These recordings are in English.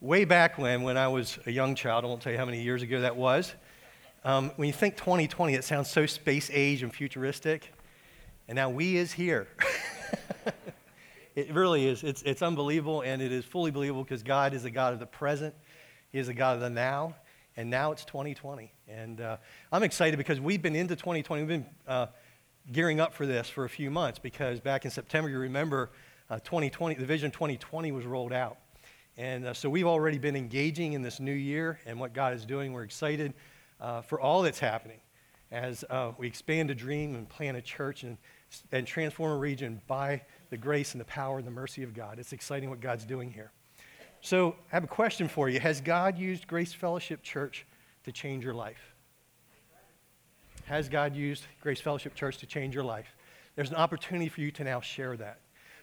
way back when, when I was a young child, I won't tell you how many years ago that was, um, when you think 2020, it sounds so space age and futuristic. And now we is here. it really is. It's, it's unbelievable, and it is fully believable because God is a God of the present, He is a God of the now, and now it's 2020. And uh, I'm excited because we've been into 2020. We've been uh, gearing up for this for a few months because back in September, you remember, uh, 2020, the Vision 2020 was rolled out. And uh, so we've already been engaging in this new year and what God is doing. We're excited uh, for all that's happening as uh, we expand a dream and plant a church and, and transform a region by the grace and the power and the mercy of God. It's exciting what God's doing here. So I have a question for you. Has God used Grace Fellowship Church to change your life? Has God used Grace Fellowship Church to change your life? There's an opportunity for you to now share that.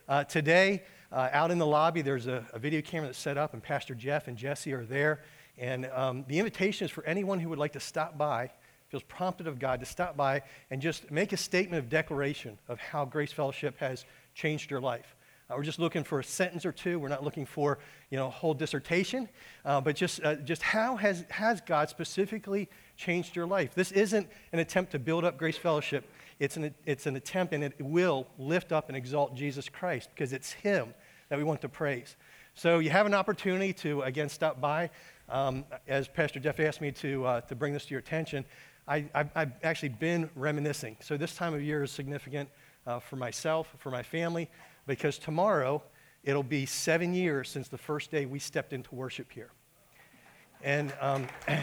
Uh, today, uh, out in the lobby, there's a, a, video camera that's set up, and Pastor Jeff and Jesse are there. And um, the invitation is for anyone who would like to stop by, feels prompted of God to stop by and just make a statement of declaration of how Grace Fellowship has changed your life. Uh, we're just looking for a sentence or two. We're not looking for you know a whole dissertation, uh, but just uh, just how has has God specifically changed your life? This isn't an attempt to build up Grace Fellowship it's an, it's an attempt and it will lift up and exalt Jesus Christ because it's Him that we want to praise. So you have an opportunity to, again, stop by. Um, as Pastor Jeff asked me to, uh, to bring this to your attention, I, have actually been reminiscing. So this time of year is significant uh, for myself, for my family, because tomorrow it'll be seven years since the first day we stepped into worship here. And um,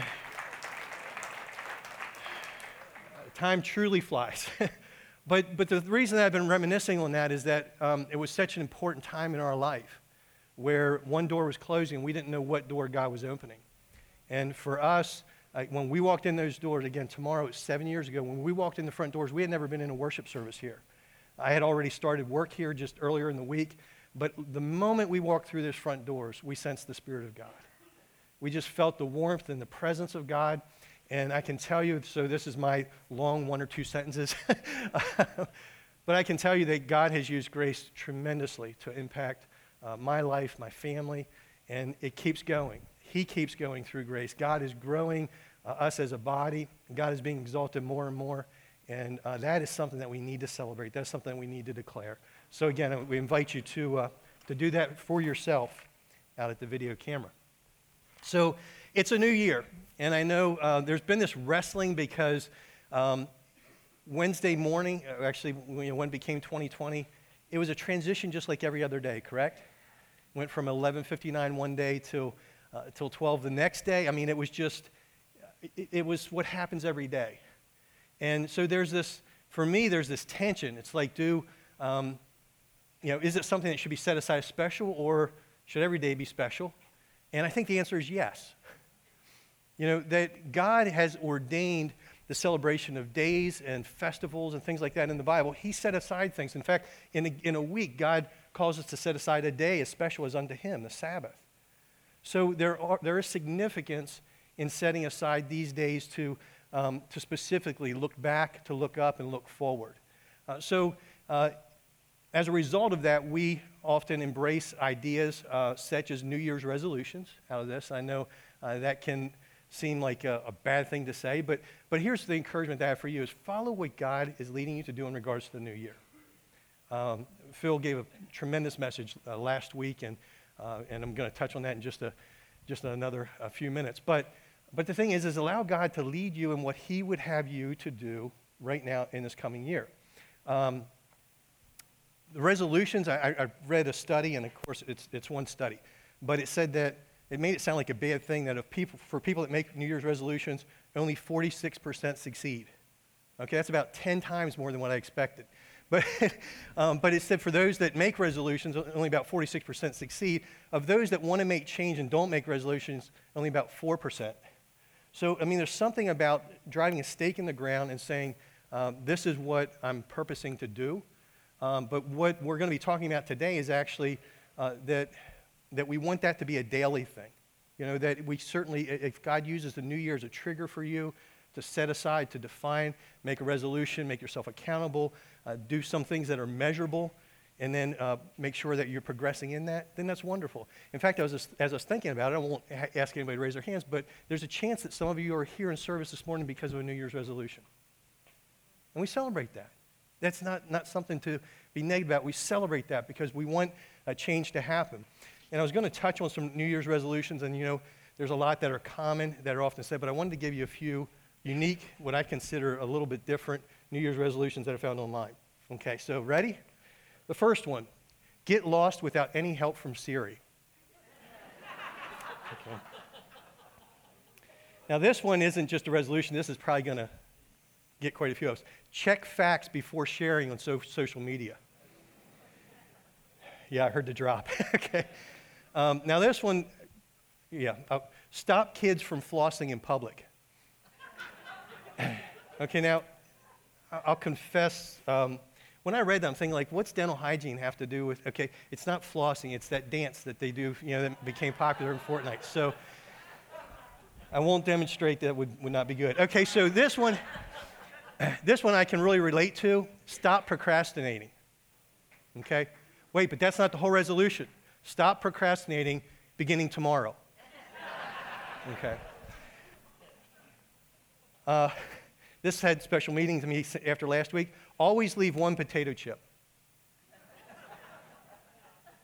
time truly flies. but, but the reason I've been reminiscing on that is that um, it was such an important time in our life where one door was closing, we didn't know what door God was opening. And for us, when we walked in those doors, again, tomorrow, it's seven years ago, when we walked in the front doors, we had never been in a worship service here. I had already started work here just earlier in the week, but the moment we walked through those front doors, we sensed the Spirit of God. We just felt the warmth and the presence of God. And I can tell you, so this is my long one or two sentences, but I can tell you that God has used grace tremendously to impact uh, my life, my family, and it keeps going. He keeps going through grace. God is growing uh, us as a body. God is being exalted more and more. And uh, that is something that we need to celebrate. That's something we need to declare. So, again, we invite you to, uh, to do that for yourself out at the video camera. So, it's a new year. And I know uh, there's been this wrestling because um, Wednesday morning, uh, actually, when it became 2020, it was a transition just like every other day, correct? Went from 11:59 one day till uh, till 12 the next day. I mean, it was just it, it was what happens every day. And so there's this for me. There's this tension. It's like, do um, you know, is it something that should be set aside as special, or should every day be special? And I think the answer is yes. You know, that God has ordained the celebration of days and festivals and things like that in the Bible. He set aside things. In fact, in a, in a week, God calls us to set aside a day as special as unto Him, the Sabbath. So there, are, there is significance in setting aside these days to, um, to specifically look back, to look up, and look forward. Uh, so, uh, as a result of that, we often embrace ideas uh, such as New Year's resolutions out of this. I know uh, that can seem like a, a, bad thing to say, but, but here's the encouragement that I have for you is follow what God is leading you to do in regards to the new year. Um, Phil gave a tremendous message uh, last week, and, uh, and I'm going to touch on that in just, a, just another a few minutes. But, but the thing is, is allow God to lead you in what he would have you to do right now in this coming year. Um, the resolutions, I, I read a study, and of course it's, it's one study, but it said that it made it sound like a bad thing that people, for people that make New Year's resolutions, only 46% succeed. Okay, that's about 10 times more than what I expected. But, um, but it said for those that make resolutions, only about 46% succeed. Of those that want to make change and don't make resolutions, only about 4%. So, I mean, there's something about driving a stake in the ground and saying, um, this is what I'm purposing to do. Um, but what we're going to be talking about today is actually uh, that that we want that to be a daily thing. You know, that we certainly, if God uses the new year as a trigger for you to set aside, to define, make a resolution, make yourself accountable, uh, do some things that are measurable, and then uh, make sure that you're progressing in that, then that's wonderful. In fact, as I was thinking about it, I won't ask anybody to raise their hands, but there's a chance that some of you are here in service this morning because of a New Year's resolution. And we celebrate that. That's not, not something to be negative about. We celebrate that because we want a change to happen. And I was going to touch on some New Year's resolutions, and you know, there's a lot that are common that are often said, but I wanted to give you a few unique, what I consider a little bit different New Year's resolutions that I found online. Okay, so ready? The first one get lost without any help from Siri. Okay. Now, this one isn't just a resolution, this is probably going to get quite a few of us. Check facts before sharing on so- social media. Yeah, I heard the drop. okay. Um, now, this one, yeah, uh, stop kids from flossing in public. okay, now, I'll confess. Um, when I read that, I'm thinking, like, what's dental hygiene have to do with, okay, it's not flossing, it's that dance that they do, you know, that became popular in Fortnite. So I won't demonstrate that would, would not be good. Okay, so this one, this one I can really relate to. Stop procrastinating. Okay? Wait, but that's not the whole resolution. Stop procrastinating beginning tomorrow. Okay. Uh, this had special meaning to me after last week. Always leave one potato chip.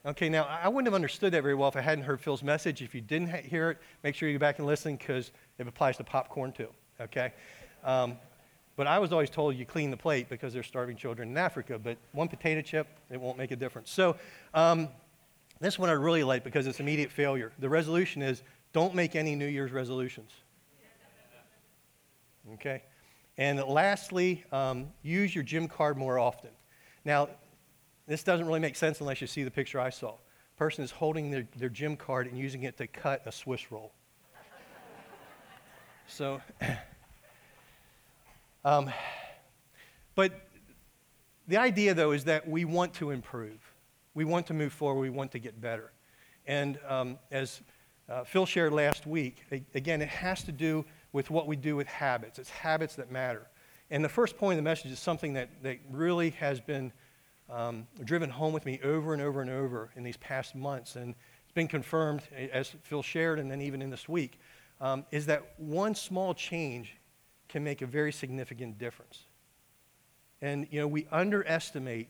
Okay, now I wouldn't have understood that very well if I hadn't heard Phil's message. If you didn't hear it, make sure you go back and listen because it applies to popcorn too. Okay? Um, but I was always told you clean the plate because there's starving children in Africa. But one potato chip, it won't make a difference. So um, this one I really like because it's immediate failure. The resolution is don't make any New Year's resolutions. Okay? And lastly, um, use your gym card more often. Now, this doesn't really make sense unless you see the picture I saw. A person is holding their, their gym card and using it to cut a Swiss roll. so, um, but the idea, though, is that we want to improve. We want to move forward. We want to get better. And um, as uh, Phil shared last week, again, it has to do with what we do with habits. It's habits that matter. And the first point of the message is something that, that really has been um, driven home with me over and over and over in these past months. And it's been confirmed, as Phil shared, and then even in this week, um, is that one small change can make a very significant difference. And, you know, we underestimate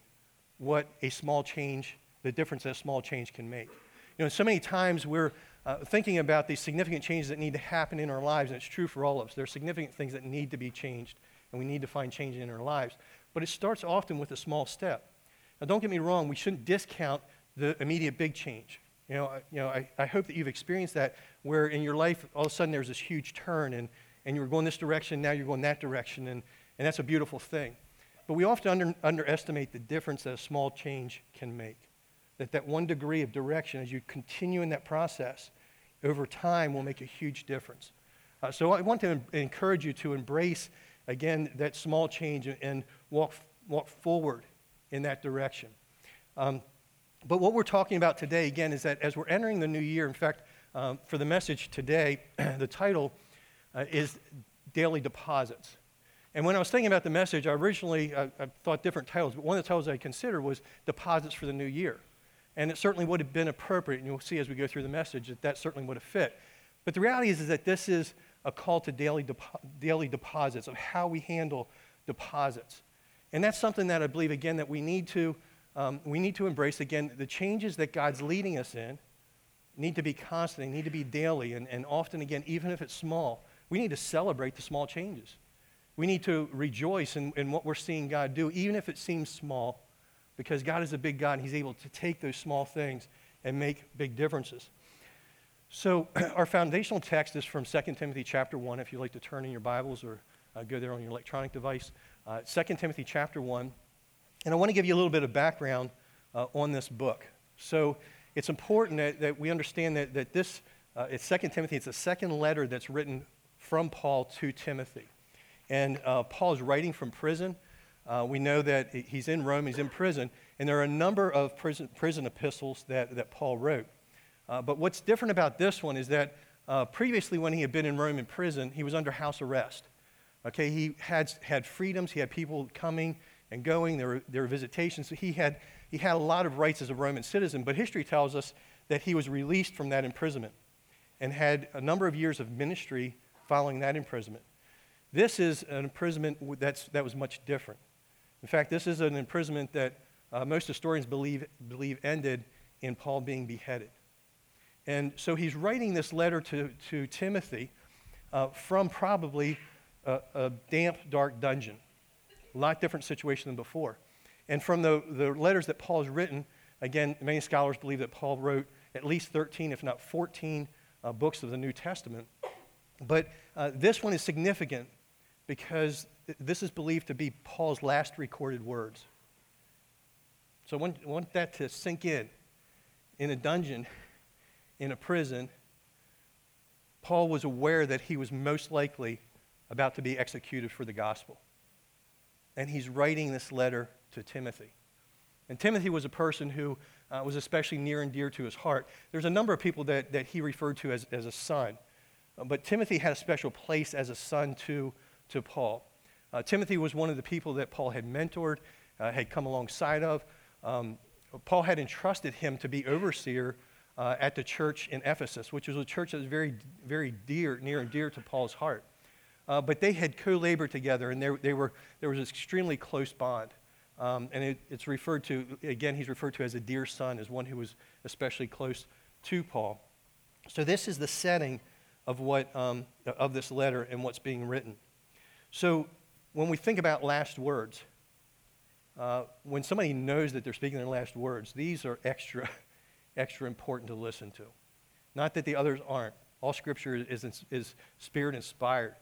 what a small change, the difference that a small change can make. You know, so many times we're uh, thinking about these significant changes that need to happen in our lives, and it's true for all of us. There are significant things that need to be changed, and we need to find change in our lives. But it starts often with a small step. Now, don't get me wrong, we shouldn't discount the immediate big change. You know, I, you know I, I hope that you've experienced that where in your life, all of a sudden there's this huge turn, and, and you were going this direction, now you're going that direction, and, and that's a beautiful thing. But we often under, underestimate the difference that a small change can make. That that one degree of direction, as you continue in that process, over time will make a huge difference. Uh, so I want to encourage you to embrace, again, that small change and walk, walk forward in that direction. Um, but what we're talking about today, again, is that as we're entering the new year, in fact, um, for the message today, the title uh, is Daily Deposits. And when I was thinking about the message, I originally uh, I thought different titles, but one of the titles I considered was Deposits for the New Year. And it certainly would have been appropriate, and you'll see as we go through the message that that certainly would have fit. But the reality is, is that this is a call to daily, depo- daily deposits, of how we handle deposits. And that's something that I believe, again, that we need to, um, we need to embrace. Again, the changes that God's leading us in need to be constant, they need to be daily, and, and often, again, even if it's small, we need to celebrate the small changes. We need to rejoice in, in what we're seeing God do, even if it seems small because God is a big God and He's able to take those small things and make big differences. So, our foundational text is from 2 Timothy chapter 1, if you'd like to turn in your Bibles or uh, go there on your electronic device. Uh, 2 Timothy chapter 1. And I want to give you a little bit of background uh, on this book. So, it's important that, that we understand that, that this, uh, it's 2 Timothy, it's a second letter that's written from Paul to Timothy. And uh, Paul is writing from prison. Uh, we know that he's in Rome, he's in prison, and there are a number of prison, prison epistles that, that Paul wrote. Uh, but what's different about this one is that uh, previously, when he had been in Rome in prison, he was under house arrest. Okay, he had, had freedoms, he had people coming and going, there were, there were visitations. So he had he had a lot of rights as a Roman citizen, but history tells us that he was released from that imprisonment and had a number of years of ministry following that imprisonment. This is an imprisonment that's, that was much different. In fact, this is an imprisonment that uh, most historians believe, believe ended in Paul being beheaded. And so he's writing this letter to, to Timothy uh, from probably a, a, damp, dark dungeon. A lot different situation than before. And from the, the letters that Paul has written, again, many scholars believe that Paul wrote at least 13, if not 14, uh, books of the New Testament. But uh, this one is significant because this is believed to be Paul's last recorded words. So I want, want that to sink in. In a dungeon, in a prison, Paul was aware that he was most likely about to be executed for the gospel. And he's writing this letter to Timothy. And Timothy was a person who uh, was especially near and dear to his heart. There's a number of people that, that he referred to as, as a son. Uh, but Timothy had a special place as a son to, to Paul. Uh, Timothy was one of the people that Paul had mentored, uh, had come alongside of. Um, Paul had entrusted him to be overseer uh, at the church in Ephesus, which was a church that was very, very dear, near and dear to Paul's heart. Uh, but they had co-labored together, and they, they were, there was an extremely close bond. Um, and it, it's referred to, again, he's referred to as a dear son, as one who was especially close to Paul. So this is the setting of, what, um, of this letter and what's being written. So when we think about last words, uh, when somebody knows that they're speaking their last words, these are extra, extra important to listen to. Not that the others aren't. All Scripture is, is, spirit inspired.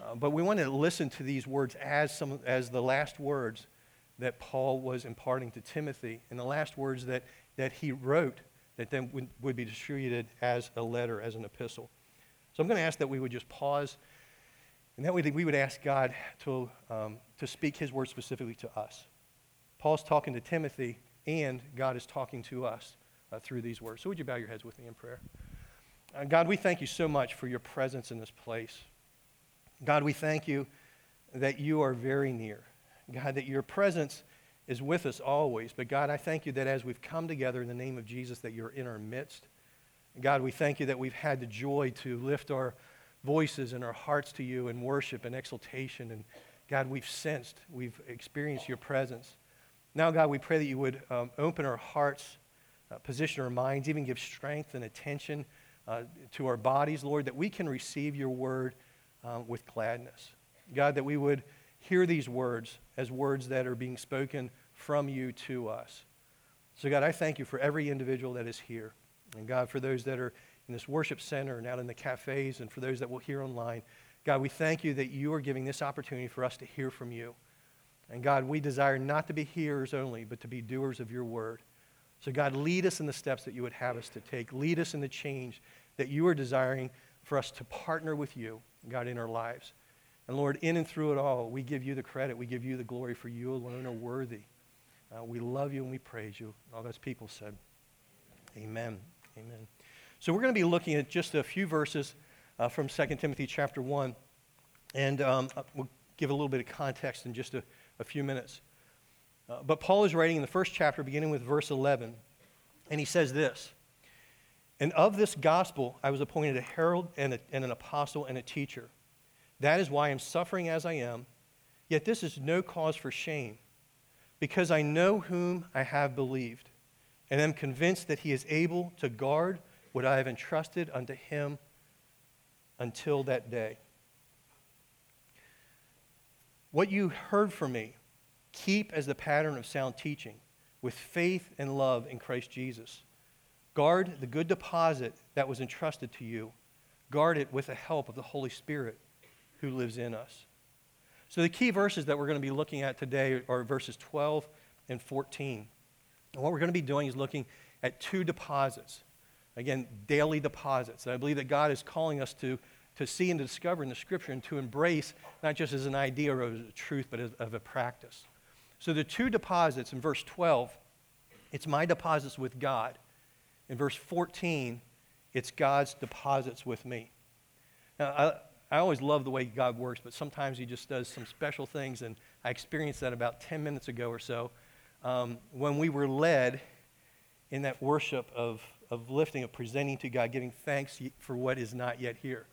Uh, but we want to listen to these words as, some, as the last words that Paul was imparting to Timothy and the last words that, that he wrote that then would, would be distributed as a letter, as an epistle. So I'm going to ask that we would just pause and that way we would ask God to, um, to speak his word specifically to us. Paul's talking to Timothy, and God is talking to us uh, through these words. So would you bow your heads with me in prayer? Uh, God, we thank you so much for your presence in this place. God, we thank you that you are very near. God, that your presence is with us always. But God, I thank you that as we've come together in the name of Jesus, that you're in our midst. God, we thank you that we've had the joy to lift our voices and our hearts to you in worship and exaltation. And God, we've sensed, we've experienced your presence. Now, God, we pray that you would um, open our hearts, uh, position our minds, even give strength and attention uh, to our bodies, Lord, that we can receive your word uh, with gladness. God, that we would hear these words as words that are being spoken from you to us. So, God, I thank you for every individual that is here. And, God, for those that are in this worship center and out in the cafes, and for those that will hear online, God, we thank you that you are giving this opportunity for us to hear from you. And God, we desire not to be hearers only, but to be doers of your word. So, God, lead us in the steps that you would have us to take. Lead us in the change that you are desiring for us to partner with you, God, in our lives. And Lord, in and through it all, we give you the credit. We give you the glory for you alone are worthy. Uh, we love you and we praise you. All those people said, Amen. Amen. So we're going to be looking at just a few verses uh, from 2 Timothy chapter 1. And um, uh, we'll give a little bit of context in just a a few minutes. Uh, but Paul is writing in the first chapter, beginning with verse 11, and he says this And of this gospel I was appointed a herald and, a, and an apostle and a teacher. That is why I'm suffering as I am, yet this is no cause for shame, because I know whom I have believed, and am convinced that he is able to guard what I have entrusted unto him until that day. What you heard from me, keep as the pattern of sound teaching, with faith and love in Christ Jesus. Guard the good deposit that was entrusted to you. Guard it with the help of the Holy Spirit who lives in us. So, the key verses that we're going to be looking at today are verses 12 and 14. And what we're going to be doing is looking at two deposits. Again, daily deposits. I believe that God is calling us to to see and to discover in the scripture and to embrace not just as an idea or as a truth, but as, of a practice. So the two deposits in verse 12, it's my deposits with God. In verse 14, it's God's deposits with me. Now, I, I always love the way God works, but sometimes He just does some special things, and I experienced that about 10 minutes ago or so. um, when we were led in that worship of, of lifting, of presenting to God, giving thanks for what is not yet here.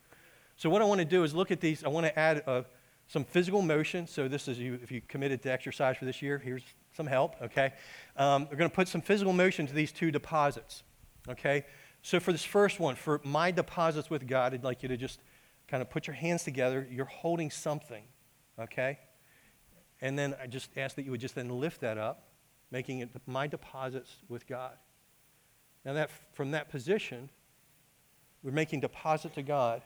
So, what I want to do is look at these. I want to add uh, some physical motion. So, this is you, if you committed to exercise for this year, here's some help, okay? Um, we're going to put some physical motion to these two deposits, okay? So, for this first one, for my deposits with God, I'd like you to just kind of put your hands together. You're holding something, okay? And then I just ask that you would just then lift that up, making it my deposits with God. Now, that, from that position, we're making deposit to God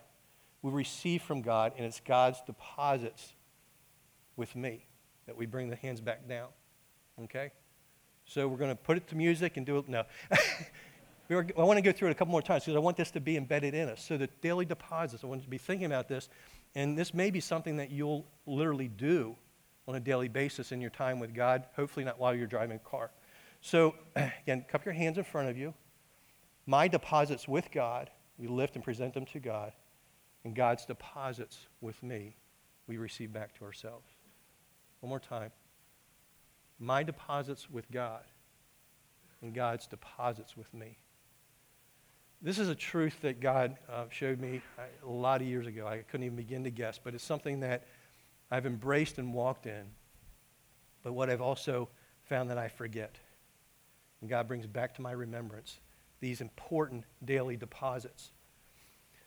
we receive from God, and it's God's deposits with me that we bring the hands back down. Okay? So we're going to put it to music and do it. No. I want to go through it a couple more times because I want this to be embedded in us. So the daily deposits, I want to be thinking about this. And this may be something that you'll literally do on a daily basis in your time with God, hopefully not while you're driving a car. So again, cup your hands in front of you. My deposits with God, we lift and present them to God and God's deposits with me, we receive back to ourselves. One more time. My deposits with God and God's deposits with me. This is a truth that God uh, showed me a lot of years ago. I couldn't even begin to guess, but it's something that I've embraced and walked in. But what I've also found that I forget. And God brings back to my remembrance these important daily deposits.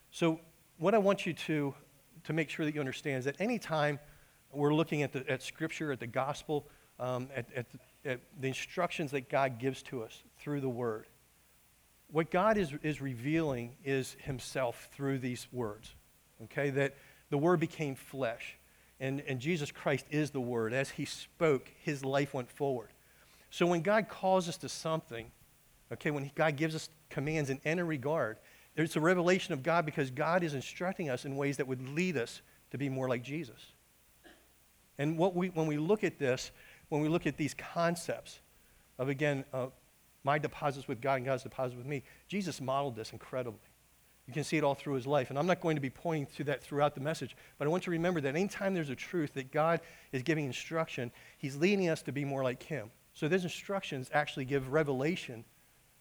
So what I want you to, to make sure that you understand is that anytime we're looking at, the, at Scripture, at the gospel, um, at, at, at the instructions that God gives to us through the Word, what God is, is revealing is Himself through these words. Okay? That the Word became flesh. And, and Jesus Christ is the Word. As He spoke, His life went forward. So when God calls us to something, okay, when God gives us commands in any regard, it's a revelation of God because God is instructing us in ways that would lead us to be more like Jesus. And what we, when we look at this, when we look at these concepts of, again, uh, my deposits with God and God's deposits with me, Jesus modeled this incredibly. You can see it all through his life. And I'm not going to be pointing to that throughout the message, but I want you to remember that anytime there's a truth that God is giving instruction, he's leading us to be more like him. So those instructions actually give revelation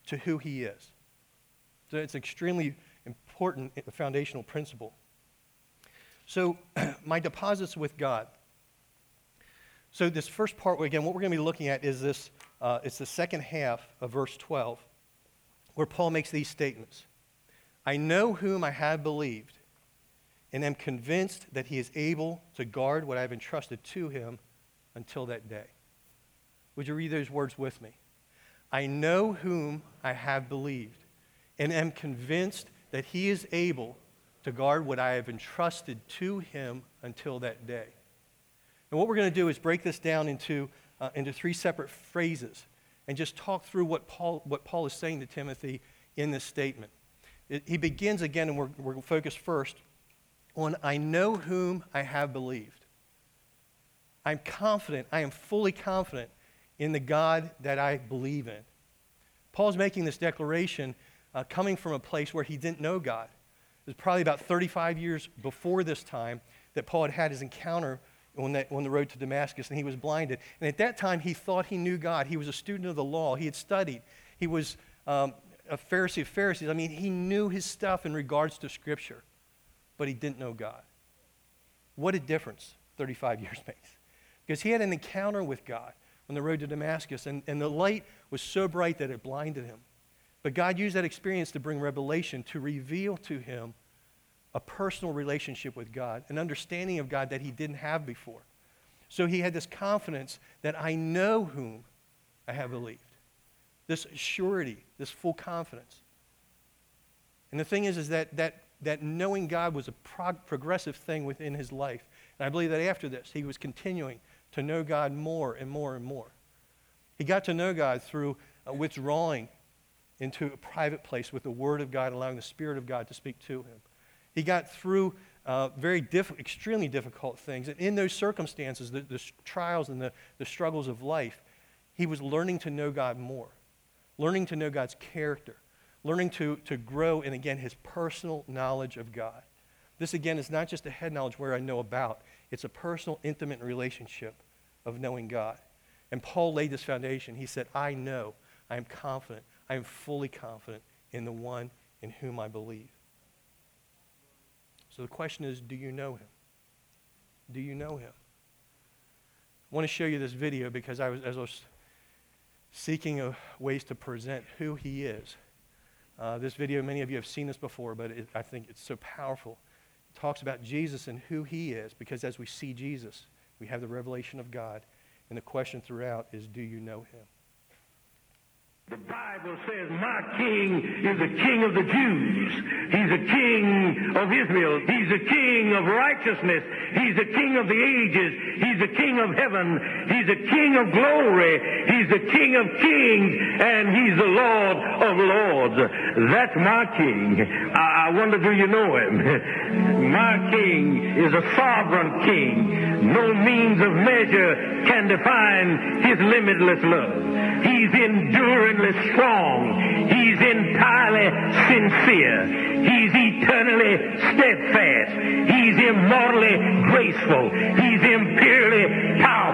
to who he is. So it's an extremely important foundational principle. So, my deposits with God. So, this first part, again, what we're going to be looking at is this uh, it's the second half of verse 12, where Paul makes these statements I know whom I have believed, and am convinced that he is able to guard what I have entrusted to him until that day. Would you read those words with me? I know whom I have believed and am convinced that he is able to guard what I have entrusted to him until that day. And what we're going to do is break this down into, uh, into three separate phrases and just talk through what Paul, what Paul is saying to Timothy in this statement. It, he begins again, and we're, we're focused first on I know whom I have believed. I'm confident, I am fully confident in the God that I believe in. Paul's making this declaration uh, coming from a place where he didn't know God. It was probably about 35 years before this time that Paul had had his encounter on, that, on the road to Damascus, and he was blinded. And at that time, he thought he knew God. He was a student of the law. He had studied. He was um, a Pharisee of Pharisees. I mean, he knew his stuff in regards to Scripture, but he didn't know God. What a difference 35 years makes. Because he had an encounter with God on the road to Damascus, and, and the light was so bright that it blinded him. But God used that experience to bring revelation, to reveal to him a personal relationship with God, an understanding of God that he didn't have before. So he had this confidence that I know whom I have believed. This surety, this full confidence. And the thing is, is that, that, that knowing God was a prog- progressive thing within his life. And I believe that after this, he was continuing to know God more and more and more. He got to know God through uh, withdrawing into a private place with the Word of God, allowing the Spirit of God to speak to him. He got through uh, very diff- extremely difficult things. And in those circumstances, the, the trials and the, the struggles of life, he was learning to know God more, learning to know God's character, learning to, to grow in, again, his personal knowledge of God. This, again, is not just a head knowledge where I know about, it's a personal, intimate relationship of knowing God. And Paul laid this foundation. He said, I know, I am confident, I am fully confident in the one in whom I believe. So the question is do you know him? Do you know him? I want to show you this video because I was, as I was seeking a, ways to present who he is. Uh, this video, many of you have seen this before, but it, I think it's so powerful. It talks about Jesus and who he is because as we see Jesus, we have the revelation of God. And the question throughout is do you know him? The Bible says, My king is the king of the Jews. He's a king of Israel. He's a king of righteousness. He's the king of the ages. He's the king of heaven. He's the king of glory. He's the king of kings. And he's the Lord of lords. That's my king. I, I wonder, do you know him? my king is a sovereign king. No means of measure can define his limitless love. He's enduringly strong. He's entirely sincere. He's eternally steadfast. He's immortally graceful. He's imperially powerful.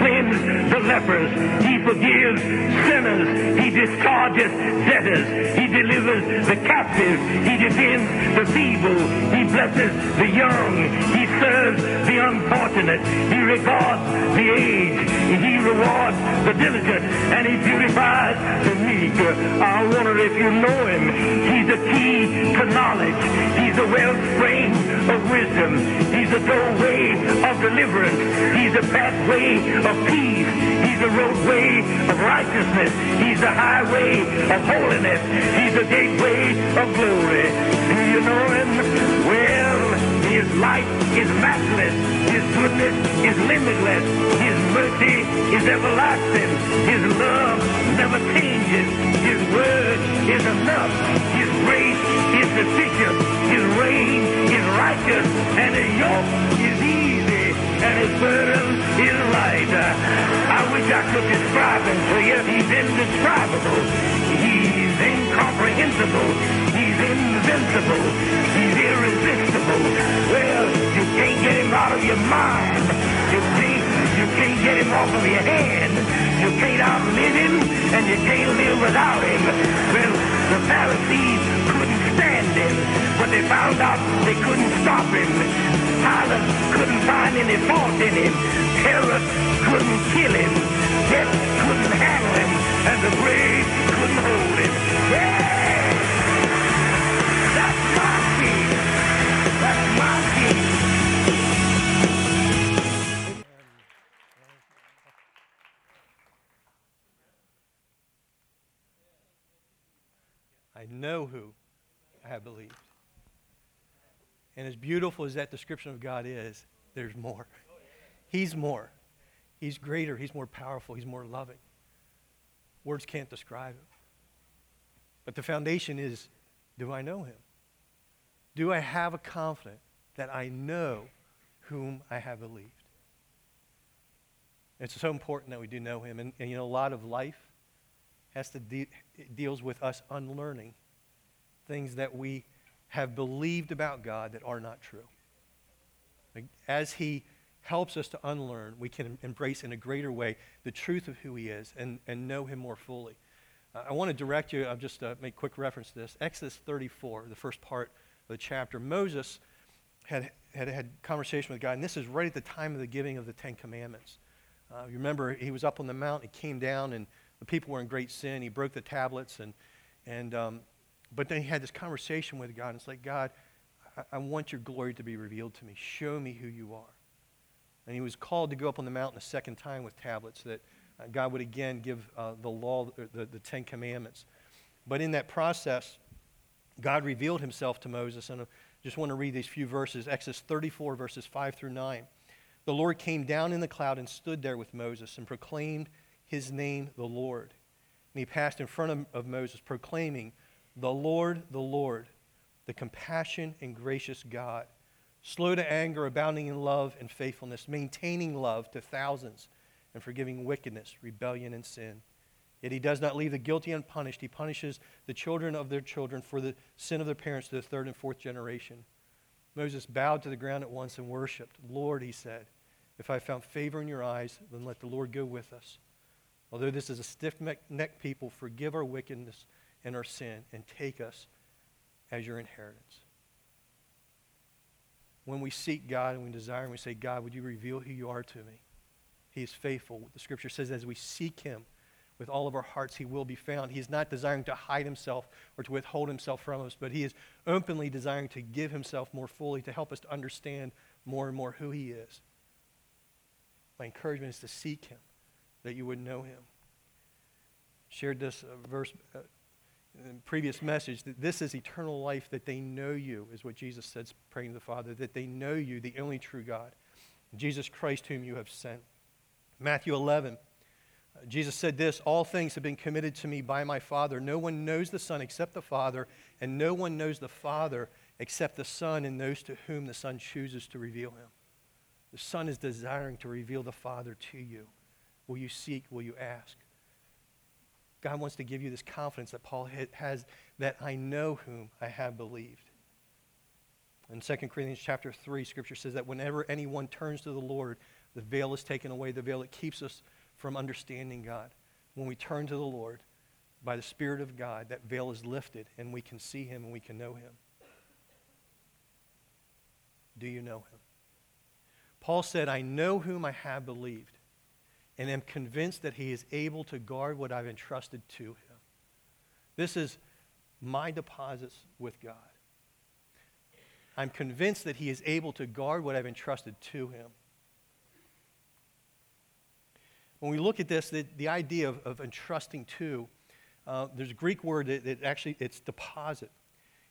cleanses the lepers. He forgives sinners. He discharges debtors. He delivers the captive. He defends the feeble. He blesses the young. He serves the unfortunate. He regards the aged. He rewards the diligent. And he beautifies the meek. I wonder if you know him. He's the key to knowledge. He's the wellspring of wisdom. He's the doorway of deliverance. He's the pathway of peace. He's the roadway of righteousness. He's the highway of holiness. He's the gateway of glory. Do you know him? Well, his light is matchless. His goodness is limitless. His mercy is everlasting. His love never changes. His word is enough. His grace is sufficient. His reign is righteous. And his yoke is easy. And his burden is light. I wish I could describe him to you. He's indescribable. He's incomprehensible. He's invincible. He's irresistible. Well, you can't get him out of your mind. You can't, you can't get him off of your hand. You can't outlive him, and you can't live without him. Well, the Pharisees couldn't stand him, but they found out they couldn't stop him. Pilate couldn't find any fault in him. Herod couldn't kill him. Death couldn't handle him, and the grave couldn't hold him. Yeah! Know who I have believed. And as beautiful as that description of God is, there's more. He's more. He's greater. He's more powerful. He's more loving. Words can't describe him. But the foundation is do I know him? Do I have a confidence that I know whom I have believed? It's so important that we do know him. And, and you know, a lot of life has to de- deals with us unlearning things that we have believed about God that are not true. As he helps us to unlearn, we can embrace in a greater way the truth of who he is and, and know him more fully. Uh, I want to direct you, I'll just uh, make quick reference to this. Exodus 34, the first part of the chapter, Moses had, had had conversation with God, and this is right at the time of the giving of the Ten Commandments. Uh, you remember, he was up on the mount, he came down, and the people were in great sin. He broke the tablets, and, and um, But then he had this conversation with God. And it's like, God, I, I want your glory to be revealed to me. Show me who you are. And he was called to go up on the mountain a second time with tablets that uh, God would again give uh, the law, the, the Ten Commandments. But in that process, God revealed himself to Moses. And I just want to read these few verses Exodus 34, verses 5 through 9. The Lord came down in the cloud and stood there with Moses and proclaimed his name, the Lord. And he passed in front of, of Moses, proclaiming, The Lord, the Lord, the compassion and gracious God, slow to anger, abounding in love and faithfulness, maintaining love to thousands, and forgiving wickedness, rebellion, and sin. Yet he does not leave the guilty unpunished. He punishes the children of their children for the sin of their parents to the third and fourth generation. Moses bowed to the ground at once and worshiped. Lord, he said, if I found favor in your eyes, then let the Lord go with us. Although this is a stiff necked people, forgive our wickedness and our sin and take us as your inheritance. When we seek God and we desire and we say, God, would you reveal who you are to me? He is faithful. The scripture says, as we seek him, with all of our hearts, he will be found. He is not desiring to hide himself or to withhold himself from us, but he is openly desiring to give himself more fully to help us to understand more and more who he is. My encouragement is to seek him, that you would know him. Shared this uh, verse uh, previous message that this is eternal life, that they know you, is what Jesus said, praying to the Father, that they know you, the only true God, Jesus Christ, whom you have sent. Matthew 11. Jesus said this All things have been committed to me by my Father. No one knows the Son except the Father, and no one knows the Father except the Son and those to whom the Son chooses to reveal him. The Son is desiring to reveal the Father to you. Will you seek? Will you ask? God wants to give you this confidence that Paul has that I know whom I have believed. In 2 Corinthians chapter 3, scripture says that whenever anyone turns to the Lord, the veil is taken away, the veil that keeps us from understanding God. When we turn to the Lord, by the Spirit of God, that veil is lifted and we can see Him and we can know Him. Do you know Him? Paul said, I know whom I have believed and am convinced that He is able to guard what I've entrusted to Him. This is my deposits with God. I'm convinced that He is able to guard what I've entrusted to Him when we look at this, the, the idea of, of entrusting to, uh, there's a Greek word that, that, actually it's deposit.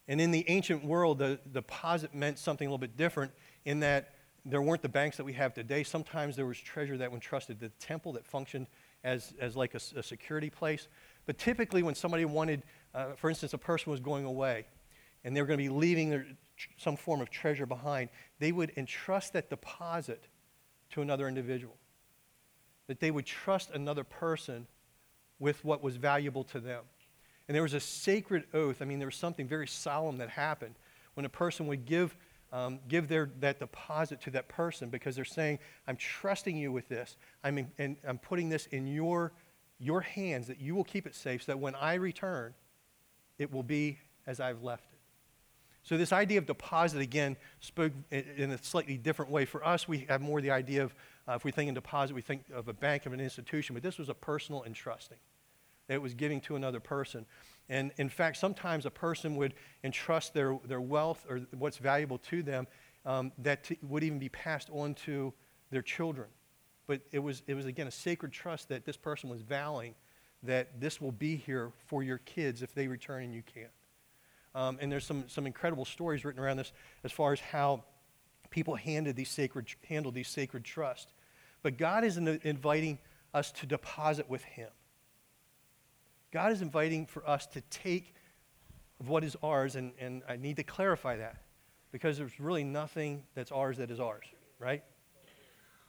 And in the ancient world, the, the deposit meant something a little bit different in that there weren't the banks that we have today. Sometimes there was treasure that was entrusted the temple that functioned as, as like a, a security place. But typically, when somebody wanted, uh, for instance, a person was going away and they were going to be leaving their, some form of treasure behind, they would entrust that deposit to another individual that they would trust another person with what was valuable to them. And there was a sacred oath. I mean, there was something very solemn that happened when a person would give, um, give their, that deposit to that person because they're saying, I'm trusting you with this. I'm, in, and I'm putting this in your, your hands that you will keep it safe so that when I return, it will be as I've left it. So, this idea of deposit, again, spoke in a slightly different way. For us, we have more the idea of uh, if we think in deposit, we think of a bank, of an institution, but this was a personal entrusting. It was giving to another person. And in fact, sometimes a person would entrust their, their wealth or what's valuable to them um, that t- would even be passed on to their children. But it was, it was, again, a sacred trust that this person was vowing that this will be here for your kids if they return and you can't. Um, and there's some, some incredible stories written around this as far as how people handed these sacred, handled these sacred trusts. But God is inviting us to deposit with Him. God is inviting for us to take of what is ours, and, and I need to clarify that because there's really nothing that's ours that is ours, right?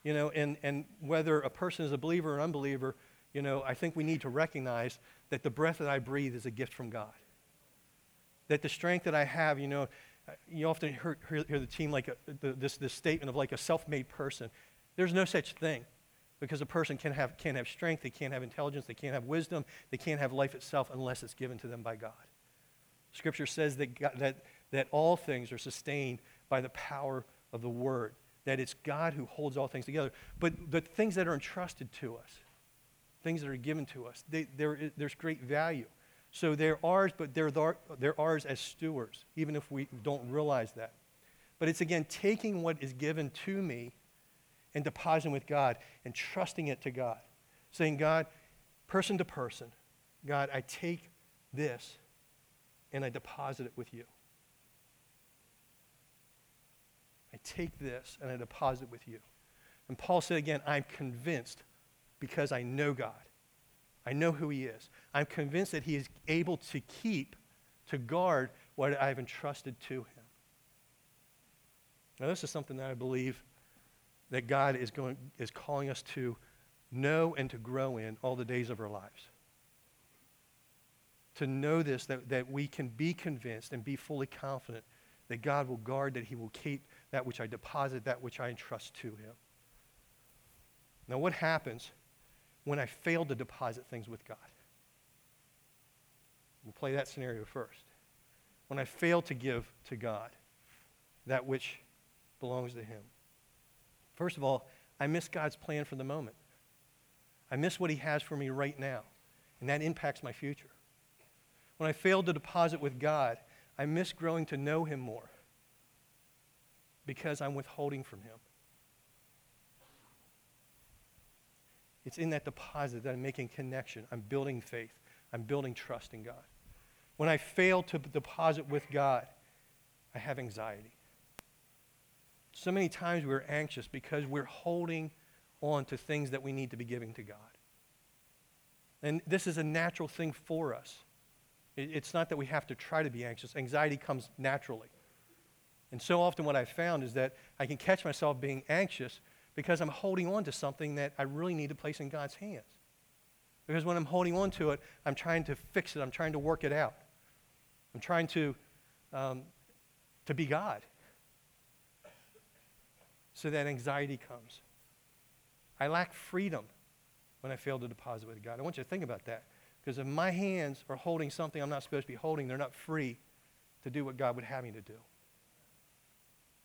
You know, and, and whether a person is a believer or unbeliever, you know, I think we need to recognize that the breath that I breathe is a gift from God. That the strength that I have, you know, you often hear, hear the team like a, the, this, this statement of like a self made person. There's no such thing because a person can have, can't have strength, they can't have intelligence, they can't have wisdom, they can't have life itself unless it's given to them by God. Scripture says that, God, that, that all things are sustained by the power of the Word, that it's God who holds all things together. But the things that are entrusted to us, things that are given to us, they, there's great value. So they're ours, but they're, they're ours as stewards, even if we don't realize that. But it's again taking what is given to me and depositing with God and trusting it to God. Saying, God, person to person, God, I take this and I deposit it with you. I take this and I deposit it with you. And Paul said again, I'm convinced because I know God. I know who he is. I'm convinced that he is able to keep, to guard what I've entrusted to him. Now, this is something that I believe that God is, going, is calling us to know and to grow in all the days of our lives. To know this, that, that we can be convinced and be fully confident that God will guard, that he will keep that which I deposit, that which I entrust to him. Now, what happens when I fail to deposit things with God? We'll play that scenario first. When I fail to give to God that which belongs to him. First of all, I miss God's plan for the moment. I miss what he has for me right now, and that impacts my future. When I fail to deposit with God, I miss growing to know him more because I'm withholding from him. It's in that deposit that I'm making connection. I'm building faith. I'm building trust in God. When I fail to deposit with God, I have anxiety. So many times we're anxious because we're holding on to things that we need to be giving to God. And this is a natural thing for us. It's not that we have to try to be anxious. Anxiety comes naturally. And so often, what I've found is that I can catch myself being anxious because I'm holding on to something that I really need to place in God's hands. Because when I'm holding on to it, I'm trying to fix it, I'm trying to work it out, I'm trying to, um, to be God so that anxiety comes. I lack freedom when I fail to deposit with God. I want you to think about that. Because if my hands are holding something I'm not supposed to be holding, they're not free to do what God would have me to do.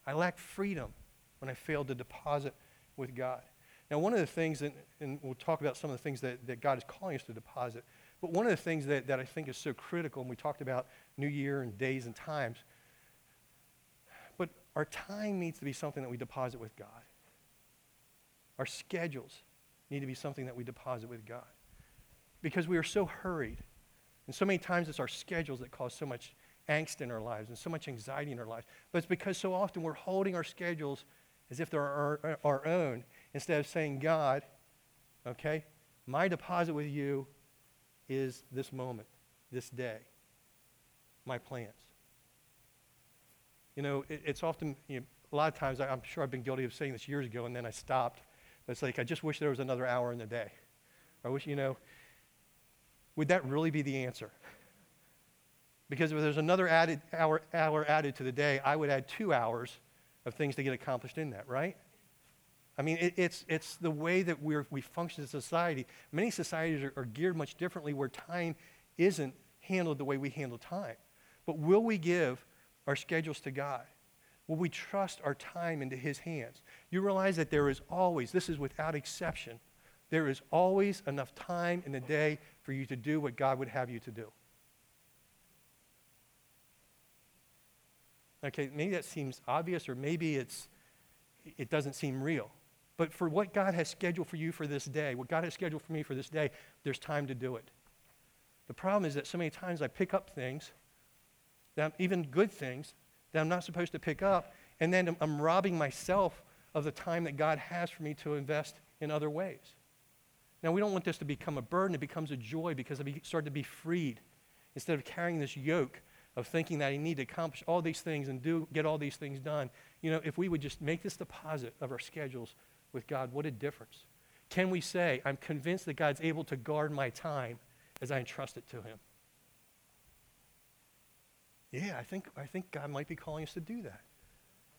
I lack freedom when I fail to deposit with God. Now, one of the things, that, and we'll talk about some of the things that, that God is calling us to deposit, but one of the things that, that I think is so critical, and we talked about New Year and days and times, our time needs to be something that we deposit with God. Our schedules need to be something that we deposit with God. Because we are so hurried. And so many times it's our schedules that cause so much angst in our lives and so much anxiety in our lives. But it's because so often we're holding our schedules as if they're our, our own instead of saying, God, okay, my deposit with you is this moment, this day, my plans. You know, it, it's often, you know, a lot of times, I, I'm sure I've been guilty of saying this years ago, and then I stopped. It's like, I just wish there was another hour in the day. I wish, you know, would that really be the answer? Because if there's another added hour, hour added to the day, I would add two hours of things to get accomplished in that, right? I mean, it, it's, it's the way that we're, we function as a society. Many societies are, are geared much differently where time isn't handled the way we handle time. But will we give our schedules to God? Will we trust our time into His hands? You realize that there is always, this is without exception, there is always enough time in the day for you to do what God would have you to do. Okay, maybe that seems obvious, or maybe it's, it doesn't seem real. But for what God has scheduled for you for this day, what God has scheduled for me for this day, there's time to do it. The problem is that so many times I pick up things that even good things that I'm not supposed to pick up, and then I'm, I'm robbing myself of the time that God has for me to invest in other ways. Now, we don't want this to become a burden. It becomes a joy because I start to be freed instead of carrying this yoke of thinking that I need to accomplish all these things and do, get all these things done. You know, if we would just make this deposit of our schedules with God, what a difference. Can we say, I'm convinced that God's able to guard my time as I entrust it to Him? Yeah, I think, I think God might be calling us to do that.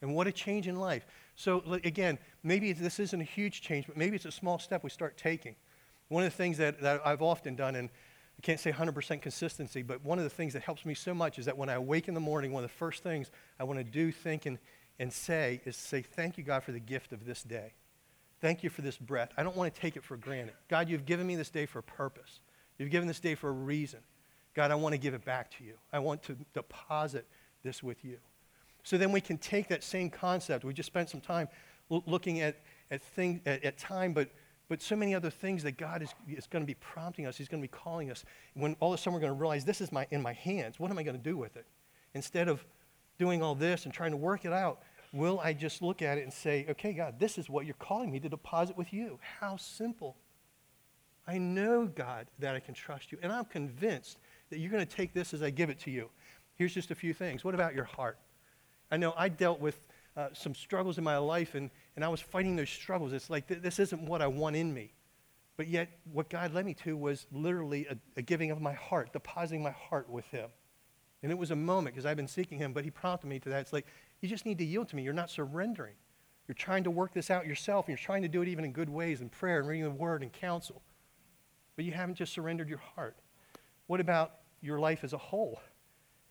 And what a change in life. So, again, maybe this isn't a huge change, but maybe it's a small step we start taking. One of the things that, that I've often done, and I can't say 100% consistency, but one of the things that helps me so much is that when I wake in the morning, one of the first things I want to do, think, and, and say is say, Thank you, God, for the gift of this day. Thank you for this breath. I don't want to take it for granted. God, you've given me this day for a purpose. You've given this day for a reason. God, I want to give it back to you. I want to deposit this with you. So then we can take that same concept. We just spent some time l- looking at, at, thing, at, at time, but, but so many other things that God is, is going to be prompting us. He's going to be calling us. When all of a sudden we're going to realize this is my, in my hands. What am I going to do with it? Instead of doing all this and trying to work it out, will I just look at it and say, okay, God, this is what you're calling me to deposit with you? How simple. I know, God, that I can trust you. And I'm convinced that you're going to take this as I give it to you. Here's just a few things. What about your heart? I know I dealt with uh, some struggles in my life, and, and I was fighting those struggles. It's like th- this isn't what I want in me. But yet, what God led me to was literally a, a giving of my heart, depositing my heart with Him. And it was a moment because I've been seeking Him, but He prompted me to that. It's like, you just need to yield to me. You're not surrendering. You're trying to work this out yourself, and you're trying to do it even in good ways, in prayer and reading the Word and counsel. But you haven't just surrendered your heart. What about your life as a whole?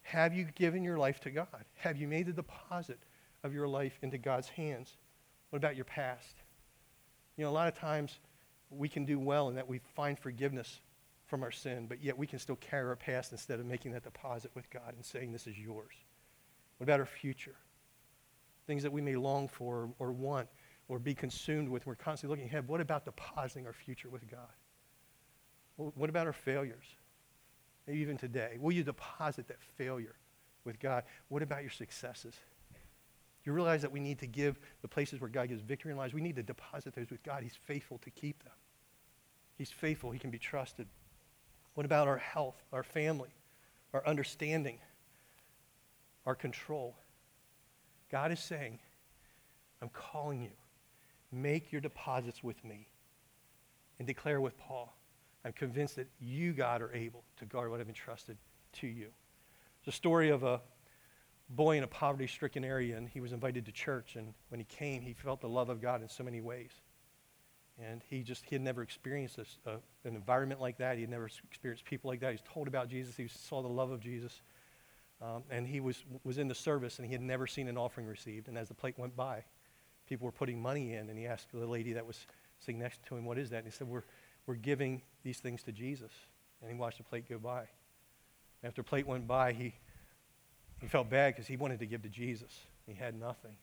Have you given your life to God? Have you made the deposit of your life into God's hands? What about your past? You know, a lot of times we can do well in that we find forgiveness from our sin, but yet we can still carry our past instead of making that deposit with God and saying, This is yours. What about our future? Things that we may long for or want or be consumed with. We're constantly looking ahead. What about depositing our future with God? What about our failures? Maybe even today. Will you deposit that failure with God? What about your successes? You realize that we need to give the places where God gives victory in lives, we need to deposit those with God. He's faithful to keep them. He's faithful. He can be trusted. What about our health, our family, our understanding, our control? God is saying, I'm calling you. Make your deposits with me. And declare with Paul, I'm convinced that you, God, are able to guard what I've entrusted to you. It's a story of a boy in a poverty stricken area, and he was invited to church. And when he came, he felt the love of God in so many ways. And he just, he had never experienced this, uh, an environment like that. He had never experienced people like that. He was told about Jesus. He saw the love of Jesus. Um, and he was, was in the service, and he had never seen an offering received. And as the plate went by, people were putting money in. And he asked the lady that was sitting next to him, What is that? And he said, We're, we're giving these things to Jesus. And he watched the plate go by. After the plate went by, he, he felt bad because he wanted to give to Jesus. He had nothing.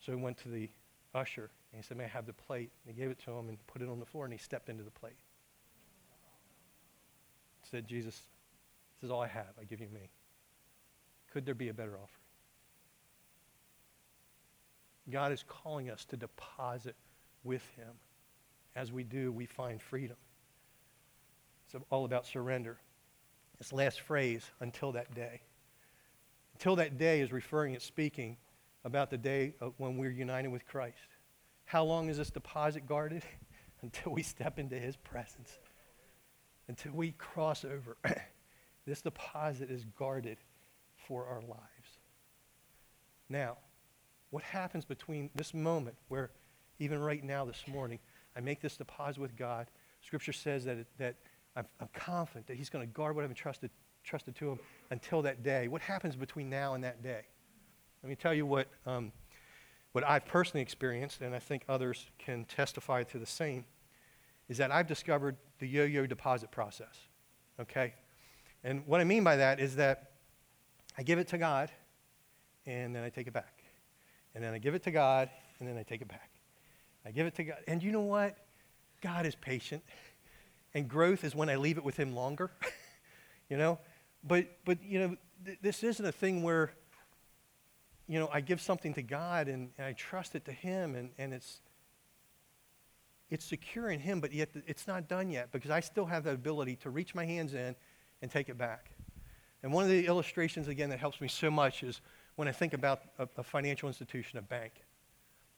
So he went to the usher and he said, May I have the plate? And he gave it to him and put it on the floor and he stepped into the plate. He said, Jesus, this is all I have. I give you me. Could there be a better offering? God is calling us to deposit with him. As we do, we find freedom. It's all about surrender. This last phrase, until that day. Until that day is referring, it's speaking about the day when we're united with Christ. How long is this deposit guarded? until we step into his presence. Until we cross over. this deposit is guarded for our lives. Now, what happens between this moment where even right now this morning, I make this deposit with God. Scripture says that, it, that I'm, I'm, confident that he's going to guard what I've entrusted trusted to him until that day. What happens between now and that day? Let me tell you what, um, what I've personally experienced, and I think others can testify to the same, is that I've discovered the yo-yo deposit process. Okay? And what I mean by that is that I give it to God, and then I take it back. And then I give it to God, and then I take it back. I give it to God. And you know what? God is patient. And growth is when I leave it with Him longer. you know? But, but you know, th- this isn't a thing where, you know, I give something to God and, and I trust it to Him and, and it's, it's secure in Him, but yet it's not done yet because I still have that ability to reach my hands in and take it back. And one of the illustrations, again, that helps me so much is when I think about a, a financial institution, a bank.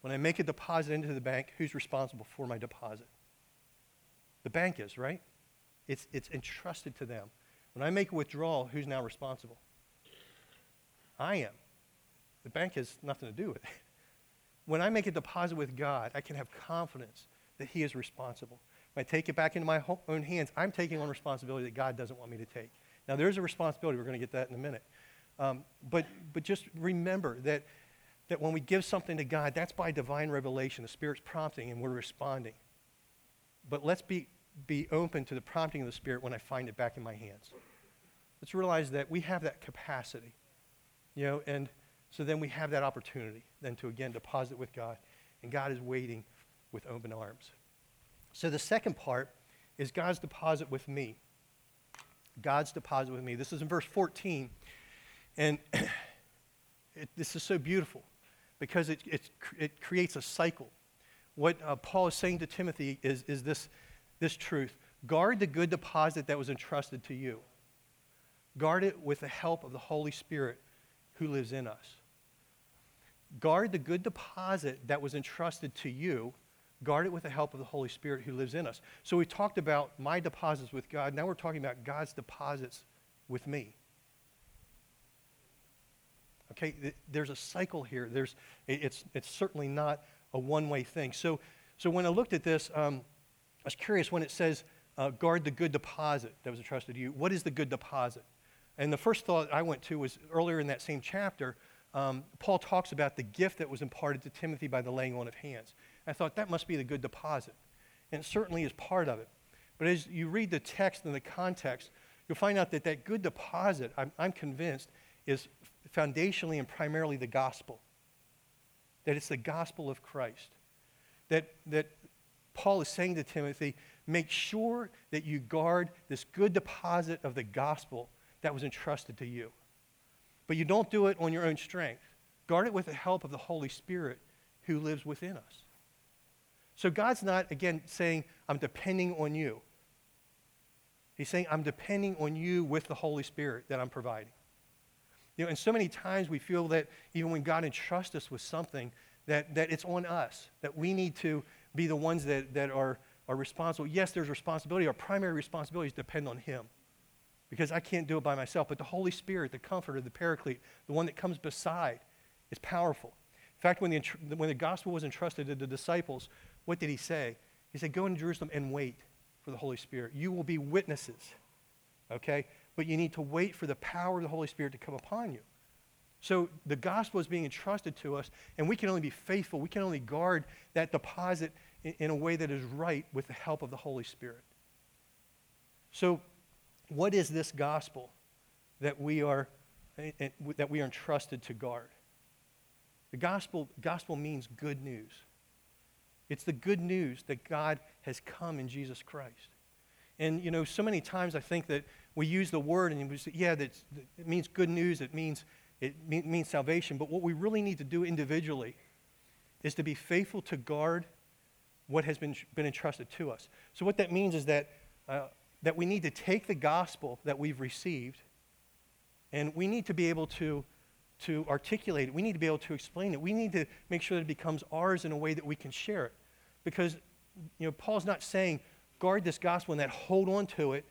When I make a deposit into the bank, who's responsible for my deposit? The bank is, right? It's, it's entrusted to them. When I make a withdrawal, who's now responsible? I am. The bank has nothing to do with it. When I make a deposit with God, I can have confidence that He is responsible. When I take it back into my own hands, I'm taking on responsibility that God doesn't want me to take. Now, there's a responsibility. We're going to get that in a minute. Um, but, but just remember that, that when we give something to God, that's by divine revelation. The Spirit's prompting and we're responding. But let's be, be open to the prompting of the Spirit when I find it back in my hands. let's realize that we have that capacity, you know, and so then we have that opportunity then to again deposit with God, and God is waiting with open arms. So the second part is God's deposit with me. God's deposit with me. This is in verse 14. And it, this is so beautiful because it, it, it creates a cycle. What uh, Paul is saying to Timothy is, is this, this truth guard the good deposit that was entrusted to you, guard it with the help of the Holy Spirit who lives in us. Guard the good deposit that was entrusted to you Guard it with the help of the Holy Spirit who lives in us. So we talked about my deposits with God. Now we're talking about God's deposits with me. Okay, there's a cycle here. There's, it's, it's certainly not a one way thing. So, so when I looked at this, um, I was curious when it says, uh, guard the good deposit that was entrusted to you. What is the good deposit? And the first thought I went to was earlier in that same chapter, um, Paul talks about the gift that was imparted to Timothy by the laying on of hands. I thought that must be the good deposit. And it certainly is part of it. But as you read the text and the context, you'll find out that that good deposit, I'm, I'm convinced, is foundationally and primarily the gospel. That it's the gospel of Christ. That, that Paul is saying to Timothy, make sure that you guard this good deposit of the gospel that was entrusted to you. But you don't do it on your own strength. Guard it with the help of the Holy Spirit who lives within us. So God's not, again, saying, I'm depending on you. He's saying, I'm depending on you with the Holy Spirit that I'm providing. You know, and so many times we feel that even when God entrusts us with something, that, that it's on us, that we need to be the ones that, that are, are responsible. Yes, there's responsibility. Our primary responsibilities depend on Him because I can't do it by myself. But the Holy Spirit, the comforter, the paraclete, the one that comes beside, is powerful. In fact, when the, when the gospel was entrusted to the disciples, what did he say? He said, Go into Jerusalem and wait for the Holy Spirit. You will be witnesses, okay? But you need to wait for the power of the Holy Spirit to come upon you. So the gospel is being entrusted to us, and we can only be faithful. We can only guard that deposit in, in a way that is right with the help of the Holy Spirit. So, what is this gospel that we are, eh, eh, that we are entrusted to guard? The gospel, gospel means good news. It's the good news that God has come in Jesus Christ. And, you know, so many times I think that we use the word and we say, yeah, that it means good news, it means, it means salvation. But what we really need to do individually is to be faithful to guard what has been, been entrusted to us. So, what that means is that, uh, that we need to take the gospel that we've received and we need to be able to to articulate it. We need to be able to explain it. We need to make sure that it becomes ours in a way that we can share it. Because, you know, Paul's not saying, guard this gospel and that hold on to it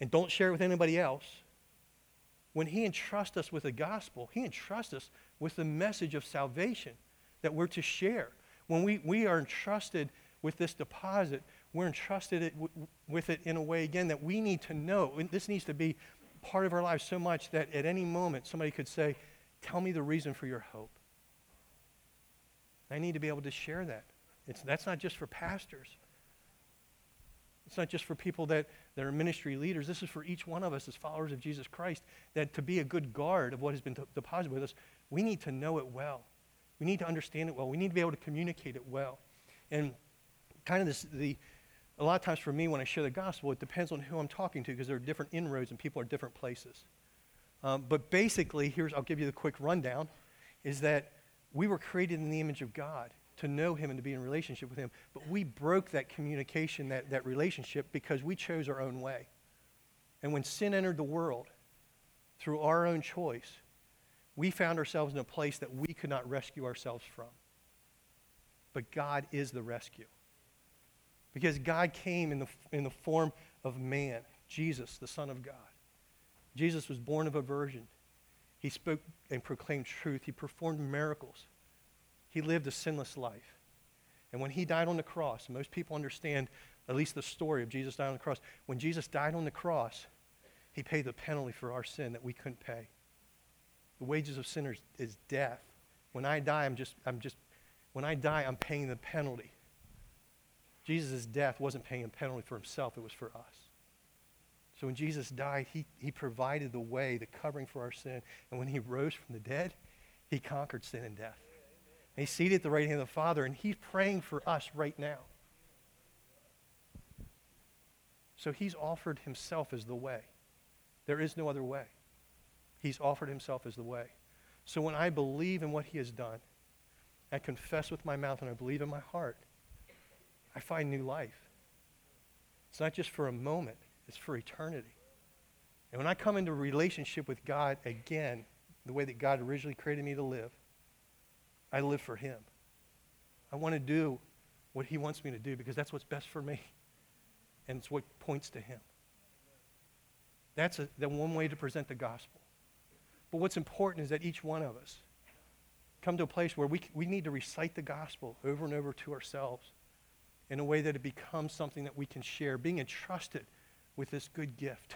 and don't share it with anybody else. When he entrusts us with the gospel, he entrusts us with the message of salvation that we're to share. When we, we are entrusted with this deposit, we're entrusted it w- with it in a way, again, that we need to know. And this needs to be part of our lives so much that at any moment somebody could say, Tell me the reason for your hope. I need to be able to share that. It's, that's not just for pastors. It's not just for people that, that are ministry leaders. This is for each one of us as followers of Jesus Christ, that to be a good guard of what has been deposited with us, we need to know it well. We need to understand it well. We need to be able to communicate it well. And kind of this, the, a lot of times for me, when I share the gospel, it depends on who I'm talking to because there are different inroads and people are different places. Um, but basically, here's, I'll give you the quick rundown, is that we were created in the image of God to know him and to be in relationship with him. But we broke that communication, that, that relationship, because we chose our own way. And when sin entered the world through our own choice, we found ourselves in a place that we could not rescue ourselves from. But God is the rescue. Because God came in the, in the form of man, Jesus, the Son of God. Jesus was born of a virgin. He spoke and proclaimed truth. He performed miracles. He lived a sinless life. And when he died on the cross, most people understand at least the story of Jesus dying on the cross. When Jesus died on the cross, he paid the penalty for our sin that we couldn't pay. The wages of sinners is death. When I die, I'm just, I'm just, when I die, I'm paying the penalty Jesus' death wasn't paying a penalty for himself, it was for us. So when Jesus died, he, he provided the way, the covering for our sin. And when he rose from the dead, he conquered sin and death. And he's seated at the right hand of the Father, and he's praying for us right now. So he's offered himself as the way. There is no other way. He's offered himself as the way. So when I believe in what he has done, I confess with my mouth and I believe in my heart, I find new life. It's not just for a moment, it's for eternity. And when I come into relationship with God again, the way that God originally created me to live, I live for him. I want to do what he wants me to do because that's what's best for me. And it's what points to him. That's a, the one way to present the gospel. But what's important is that each one of us come to a place where we, we need to recite the gospel over and over to ourselves in a way that it becomes something that we can share, being entrusted with this good gift.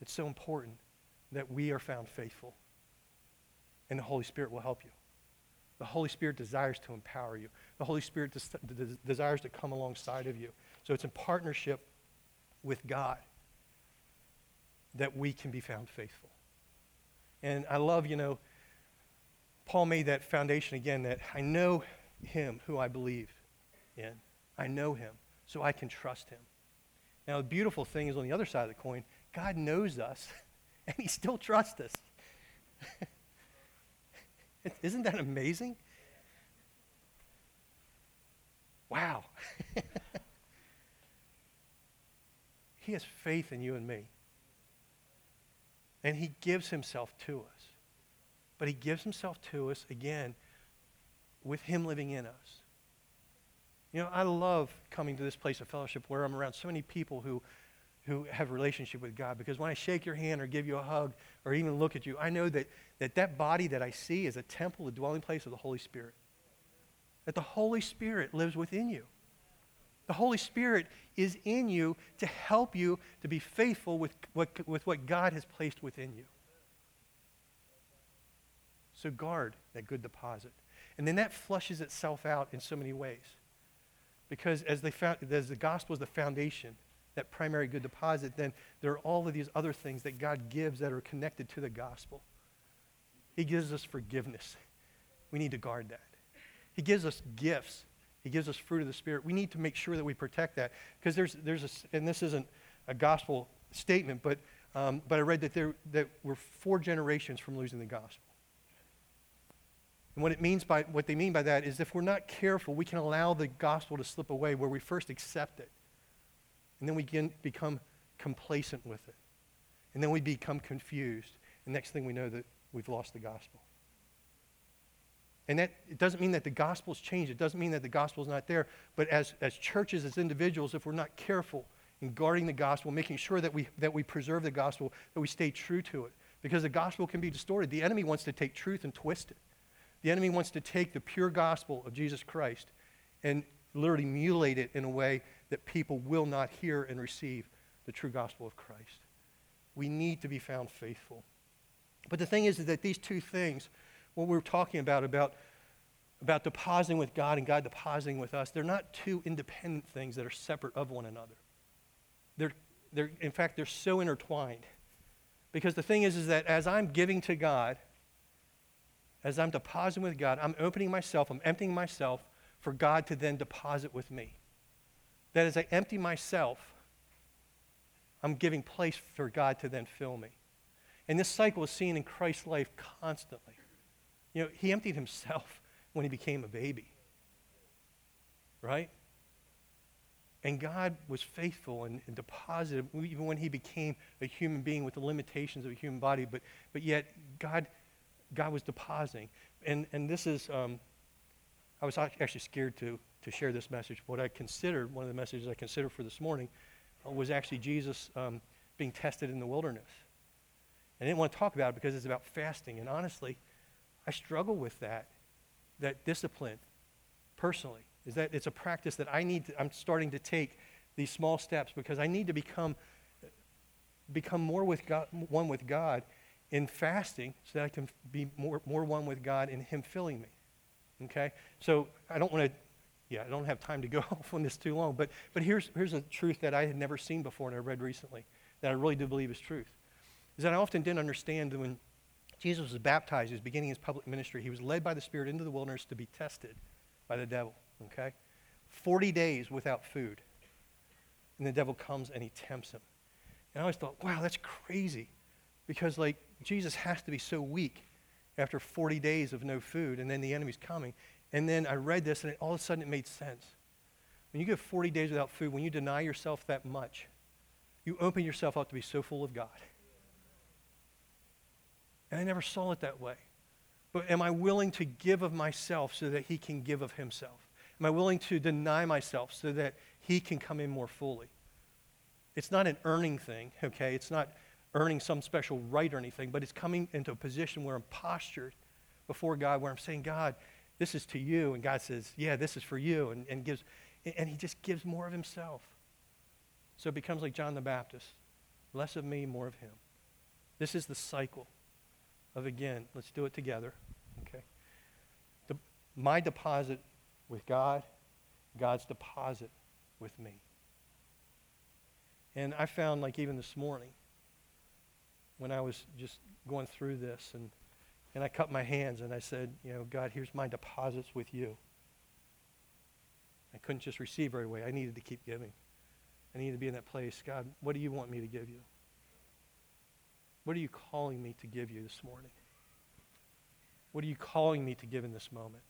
It's so important that we are found faithful. And the Holy Spirit will help you. The Holy Spirit desires to empower you. The Holy Spirit des- des- desires to come alongside of you. So it's in partnership with God that we can be found faithful. And I love, you know, Paul made that foundation again that I know him who I believe in. I know him, so I can trust him. Now, the beautiful thing is on the other side of the coin, God knows us, and he still trusts us. Isn't that amazing? Wow. he has faith in you and me. And he gives himself to us. But he gives himself to us, again, with him living in us. You know, I love coming to this place of fellowship where I'm around so many people who, who have relationship with God. Because when I shake your hand or give you a hug or even look at you, I know that that, that body that I see is a temple, a dwelling place of the Holy Spirit. That the Holy Spirit lives within you. The Holy Spirit is in you to help you to be faithful with what, with what God has placed within you. So guard that good deposit. And then that flushes itself out in so many ways. Because as, they found, as the gospel is the foundation, that primary good deposit, then there are all of these other things that God gives that are connected to the gospel. He gives us forgiveness. We need to guard that. He gives us gifts he gives us fruit of the Spirit. We need to make sure that we protect that. Because there's, there's a, and this isn't a gospel statement, but, um, but I read that, there, that we're four generations from losing the gospel. And what it means by, what they mean by that is if we're not careful, we can allow the gospel to slip away where we first accept it. And then we can become complacent with it. And then we become confused. And next thing we know that we've lost the gospel. And that it doesn't mean that the gospel's changed. It doesn't mean that the gospel's not there. But as, as churches, as individuals, if we're not careful in guarding the gospel, making sure that we, that we preserve the gospel, that we stay true to it. Because the gospel can be distorted. The enemy wants to take truth and twist it. The enemy wants to take the pure gospel of Jesus Christ and literally mutilate it in a way that people will not hear and receive the true gospel of Christ. We need to be found faithful. But the thing is, is that these two things what we're talking about, about, about depositing with God and God depositing with us, they're not two independent things that are separate of one another. They're, they're, in fact, they're so intertwined. Because the thing is, is that as I'm giving to God, as I'm depositing with God, I'm opening myself, I'm emptying myself for God to then deposit with me. That as I empty myself, I'm giving place for God to then fill me. And this cycle is seen in Christ's life constantly. You know, he emptied himself when he became a baby. Right? And God was faithful and, and, deposited, even when he became a human being with the limitations of a human body, but, but yet God, God was depositing. And, and this is, um, I was actually scared to, to share this message. What I considered, one of the messages I considered for this morning, uh, was actually Jesus um, being tested in the wilderness. I didn't want to talk about it because it's about fasting. And honestly, I struggle with that, that discipline personally. Is that it's a practice that I need to, I'm starting to take these small steps because I need to become, become more with God, one with God in fasting so that I can be more, more one with God in Him filling me. Okay? So I don't want to, yeah, I don't have time to go off on this too long. But, but here's, here's a truth that I had never seen before and I read recently that I really do believe is truth. Is that I often didn't understand that when Jesus was baptized, he was beginning his public ministry, he was led by the Spirit into the wilderness to be tested by the devil, okay? 40 days without food. And the devil comes and he tempts him. And I always thought, wow, that's crazy. Because, like, Jesus has to be so weak after 40 days of no food, and then the enemy's coming. And then I read this, and it, all of a sudden it made sense. When you get 40 days without food, when you deny yourself that much, you open yourself up to be so full of God. And I never saw it that way. But am I willing to give of myself so that He can give of Himself? Am I willing to deny myself so that He can come in more fully? It's not an earning thing, okay? It's not earning some special right or anything, but it's coming into a position where I'm postured before God, where I'm saying, God, this is to you. And God says, yeah, this is for you. And, and, gives, and he just gives more of himself. So it becomes like John the Baptist less of me, more of him. This is the cycle of, again, let's do it together, okay? The, my deposit with God, God's deposit with me. And I found, like even this morning, when I was just going through this, and, and I cut my hands and I said, you know, God, here's my deposits with you. I couldn't just receive very well. I needed to keep giving. I needed to be in that place. God, what do you want me to give you? What are you calling me to give you this morning? What are you calling me to give in this moment?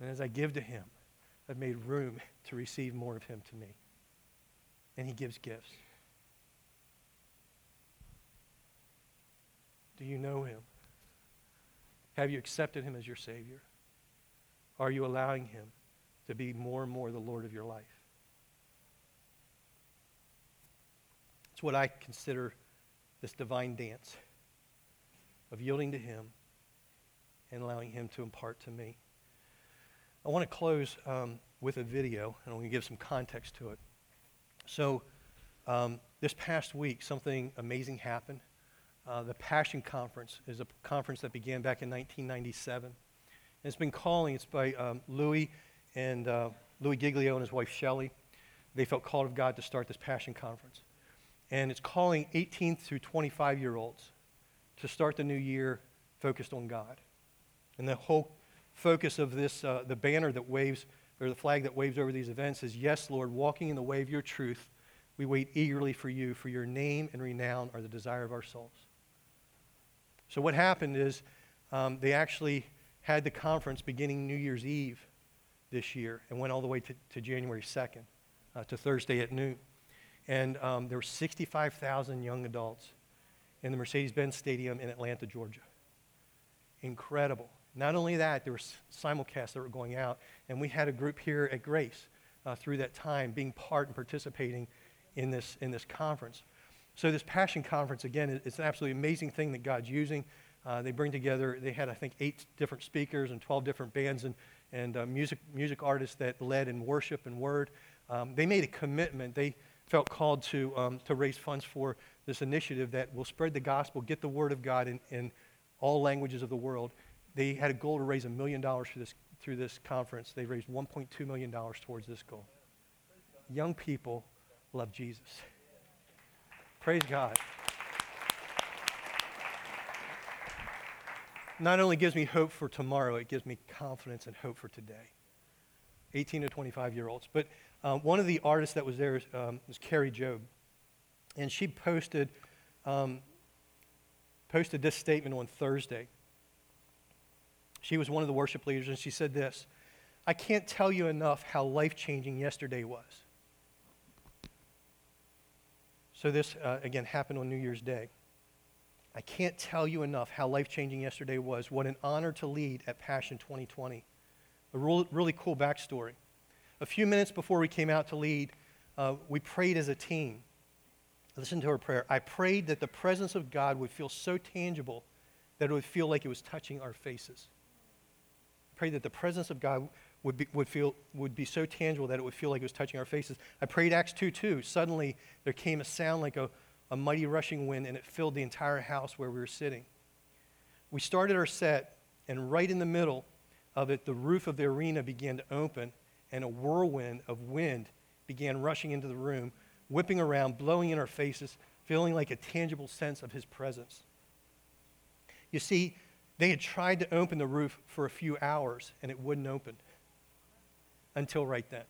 And as I give to him, I've made room to receive more of him to me and he gives gifts. Do you know him? Have you accepted him as your Savior? Are you allowing him to be more and more the Lord of your life? It's what I consider this divine dance of yielding to him and allowing him to impart to me. I want to close um, with a video, and I'm going to give some context to it. So, um, this past week, something amazing happened. Uh, the Passion Conference is a conference that began back in 1997. And it's been calling, it's by um, Louie and uh, Louie Giglio and his wife Shelley. They felt called of God to start this Passion Conference. And it's calling 18 through 25 year olds to start the new year focused on God. And the whole focus of this, uh, the banner that waves or the flag that waves over these events is Yes, Lord, walking in the way of your truth, we wait eagerly for you, for your name and renown are the desire of our souls. So, what happened is um, they actually had the conference beginning New Year's Eve this year and went all the way to, to January 2nd, uh, to Thursday at noon. And um, there were 65,000 young adults in the Mercedes Benz Stadium in Atlanta, Georgia. Incredible. Not only that, there were simulcasts that were going out, and we had a group here at Grace uh, through that time being part and participating in this, in this conference. So, this Passion Conference, again, it's an absolutely amazing thing that God's using. Uh, they bring together, they had, I think, eight different speakers and 12 different bands and, and uh, music, music artists that led in worship and word. Um, they made a commitment. They felt called to, um, to raise funds for this initiative that will spread the gospel, get the word of God in, in all languages of the world, they had a goal to raise a million dollars through this, through this conference. They raised $1.2 million towards this goal. Young people love Jesus. Praise God. Not only gives me hope for tomorrow, it gives me confidence and hope for today. 18 to 25 year olds. But um, one of the artists that was there um, was Kari Jobe, And she posted, um, posted this statement on Thursday. She was one of the worship leaders, and she said this I can't tell you enough how life changing yesterday was. So, this, uh, again, happened on New Year's Day. I can't tell you enough how life changing yesterday was. What an honor to lead at Passion 2020. A really cool backstory. A few minutes before we came out to lead, uh, we prayed as a team. Listen to her prayer. I prayed that the presence of God would feel so tangible that it would feel like it was touching our faces pray that the presence of God would be, would, feel, would be so tangible that it would feel like it was touching our faces. I prayed Acts 2 2. Suddenly, there came a sound like a, a mighty rushing wind, and it filled the entire house where we were sitting. We started our set, and right in the middle, of it, the roof of the arena began to open, and a whirlwind of wind began rushing into the room, whipping around, blowing in our faces, feeling like a tangible sense of his presence. You see, they had tried to open the roof for a few hours, and it wouldn't open until right then.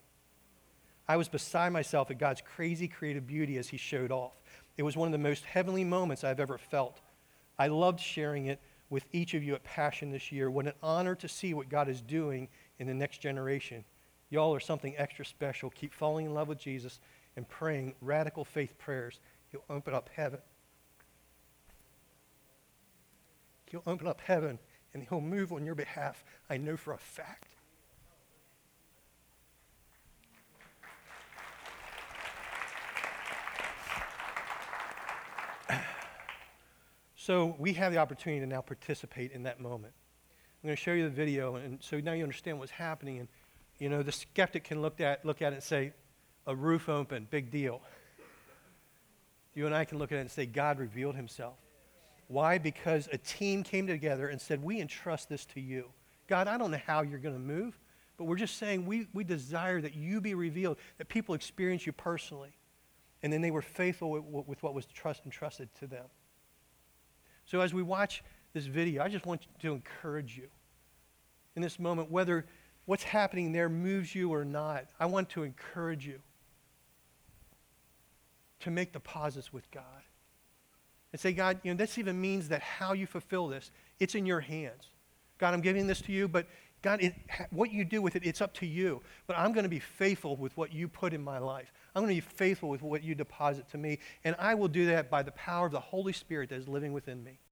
I was beside myself at God's crazy creative beauty as he showed off. It was one of the most heavenly moments I've ever felt. I loved sharing it with each of you at Passion this year. What an honor to see what God is doing in the next generation. Y'all are something extra special. Keep falling in love with Jesus and praying radical faith prayers. He'll open up heaven. He'll open up heaven and he'll move on your behalf. I know for a fact. So we have the opportunity to now participate in that moment. I'm going to show you the video, and so now you understand what's happening. And you know, the skeptic can look at look at it and say, "A roof open, big deal." You and I can look at it and say, "God revealed Himself." Why? Because a team came together and said, "We entrust this to you, God. I don't know how you're going to move, but we're just saying we we desire that you be revealed, that people experience you personally." And then they were faithful with, with what was trust entrusted to them. So as we watch this video, I just want to encourage you in this moment, whether what's happening there moves you or not, I want to encourage you to make deposits with God. And say, God, you know, this even means that how you fulfill this, it's in your hands. God, I'm giving this to you, but God, it, what you do with it, it's up to you. But I'm going to be faithful with what you put in my life. I'm going to be faithful with what you deposit to me. And I will do that by the power of the Holy Spirit that is living within me.